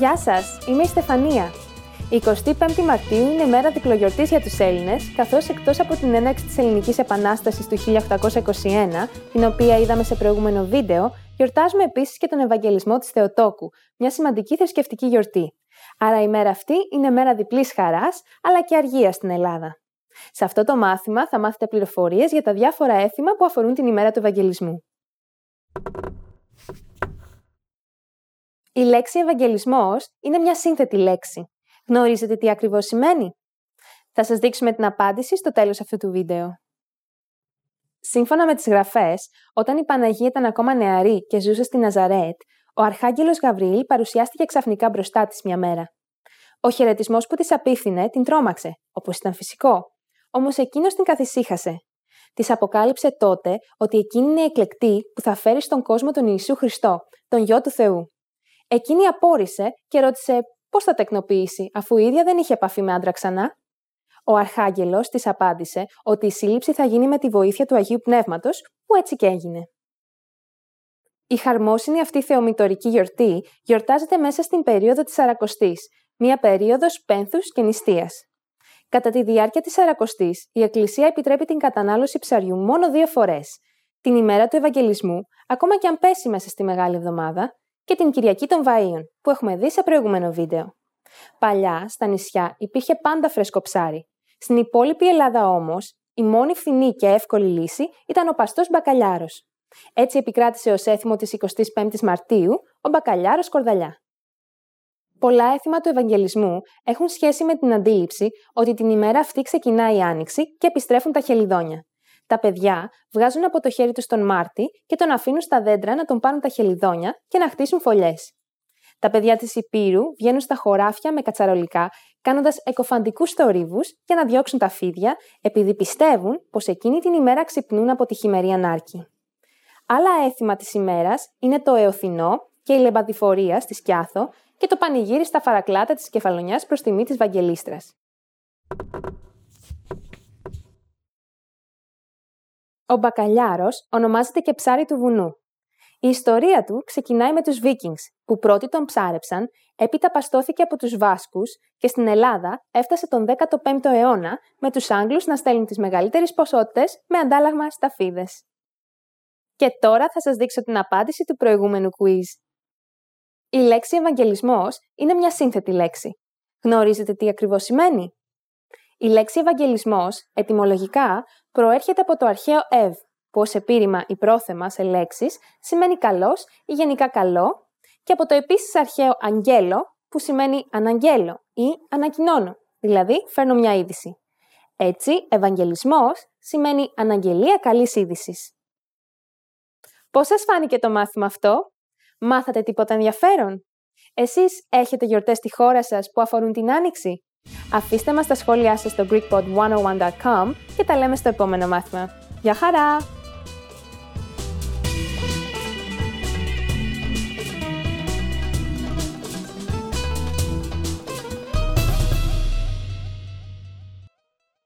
Γεια σας, είμαι η Στεφανία. Η 25η Μαρτίου είναι μέρα διπλογιορτής για τους Έλληνες, καθώς εκτός από την έναρξη της Ελληνικής Επανάστασης του 1821, την οποία είδαμε σε προηγούμενο βίντεο, γιορτάζουμε επίσης και τον Ευαγγελισμό της Θεοτόκου, μια σημαντική θρησκευτική γιορτή. Άρα η μέρα αυτή είναι μέρα διπλής χαράς, αλλά και αργίας στην Ελλάδα. Σε αυτό το μάθημα θα μάθετε πληροφορίες για τα διάφορα έθιμα που αφορούν την ημέρα του Ευαγγελισμού. Η λέξη Ευαγγελισμός είναι μια σύνθετη λέξη. Γνωρίζετε τι ακριβώς σημαίνει; Θα σας δείξουμε την απάντηση στο τέλος αυτού του βίντεο. Σύμφωνα με τις γραφές, όταν η Παναγία ήταν ακόμα νεαρή και ζούσε στη Ναζαρέτ, ο Αρχάγγελος Γαβριήλ παρουσιάστηκε ξαφνικά μπροστά της μια μέρα. Ο χαιρετισμός που της απίθυνε την τρόμαξε, όπως ήταν φυσικό. Όμως εκείνος την καθησύχασε. Της αποκάλυψε τότε ότι εκείνη είναι η εκλεκτή που θα φέρει στον κόσμο τον Ιησού Χριστό, τον γιο του Θεού. Εκείνη απόρρισε και ρώτησε πώς θα τεκνοποιήσει, αφού η ίδια δεν είχε επαφή με άντρα ξανά; Ο Αρχάγγελος της απάντησε ότι η σύλληψη θα γίνει με τη βοήθεια του Αγίου Πνεύματος, που έτσι και έγινε. Η χαρμόσυνη αυτή θεομητορική γιορτή γιορτάζεται μέσα στην περίοδο της Σαρακοστής, μία περίοδος πένθους και νηστείας. Κατά τη διάρκεια της Σαρακοστής, η Εκκλησία επιτρέπει την κατανάλωση ψαριού μόνο δύο φορές, την ημέρα του Ευαγγελισμού, ακόμα και αν πέσει μέσα στη Μεγάλη Εβδομάδα, και την Κυριακή των Βαΐων, που έχουμε δει σε προηγούμενο βίντεο. Παλιά, στα νησιά, υπήρχε πάντα φρέσκο ψάρι. Στην υπόλοιπη Ελλάδα όμως, η μόνη φθηνή και εύκολη λύση ήταν ο παστός μπακαλιάρος. Έτσι επικράτησε ως έθιμο της 25η Μαρτίου ο μπακαλιάρος Κορδαλιά. Πολλά έθιμα του Ευαγγελισμού έχουν σχέση με την αντίληψη ότι την ημέρα αυτή ξεκινάει η Άνοιξη και επιστρέφουν τα χελιδόνια. Τα παιδιά βγάζουν από το χέρι τους τον Μάρτι και τον αφήνουν στα δέντρα να τον πάρουν τα χελιδόνια και να χτίσουν φωλιές. Τα παιδιά της Υπήρου βγαίνουν στα χωράφια με κατσαρολικά, κάνοντας εκοφαντικούς θορύβους για να διώξουν τα φίδια, επειδή πιστεύουν πως εκείνη την ημέρα ξυπνούν από τη χειμερή ανάρκη. Άλλα έθιμα της ημέρας είναι το Εωθινό και η λεμπαδιφορία στη Σκιάθο και το πανηγύρι στα φαρακλάτα της κεφαλονιάς προς τιμή της Βαγγελίστρας. Ο μπακαλιάρος ονομάζεται και ψάρι του βουνού. Η ιστορία του ξεκινάει με τους Βίκινγκς, που πρώτοι τον ψάρεψαν, έπειτα παστώθηκε από τους Βάσκους και στην Ελλάδα έφτασε τον 15ο αιώνα με τους Άγγλους να στέλνουν τις μεγαλύτερες ποσότητες με αντάλλαγμα σταφίδες. Και τώρα θα σας δείξω την απάντηση του προηγούμενου quiz. Η λέξη Ευαγγελισμός είναι μια σύνθετη λέξη. Γνωρίζετε τι ακριβώς σημαίνει; Η λέξη Ευαγγελισμός, ετυμολογικά, προέρχεται από το αρχαίο «ευ», που ως επίρρημα ή πρόθεμα σε λέξεις σημαίνει καλός ή γενικά καλό, και από το επίσης αρχαίο «αγγέλο», που σημαίνει αναγγέλω ή ανακοινώνω, δηλαδή φέρνω μια είδηση. Έτσι, Ευαγγελισμός σημαίνει αναγγελία καλής είδησης. Πώς σας φάνηκε το μάθημα αυτό; Μάθατε τίποτα ενδιαφέρον; Εσείς έχετε γιορτές στη χώρα σας που αφορούν την Άνοιξη; Αφήστε μας τα σχόλιά σας στο greekpod101.com και τα λέμε στο επόμενο μάθημα. Γεια χαρά!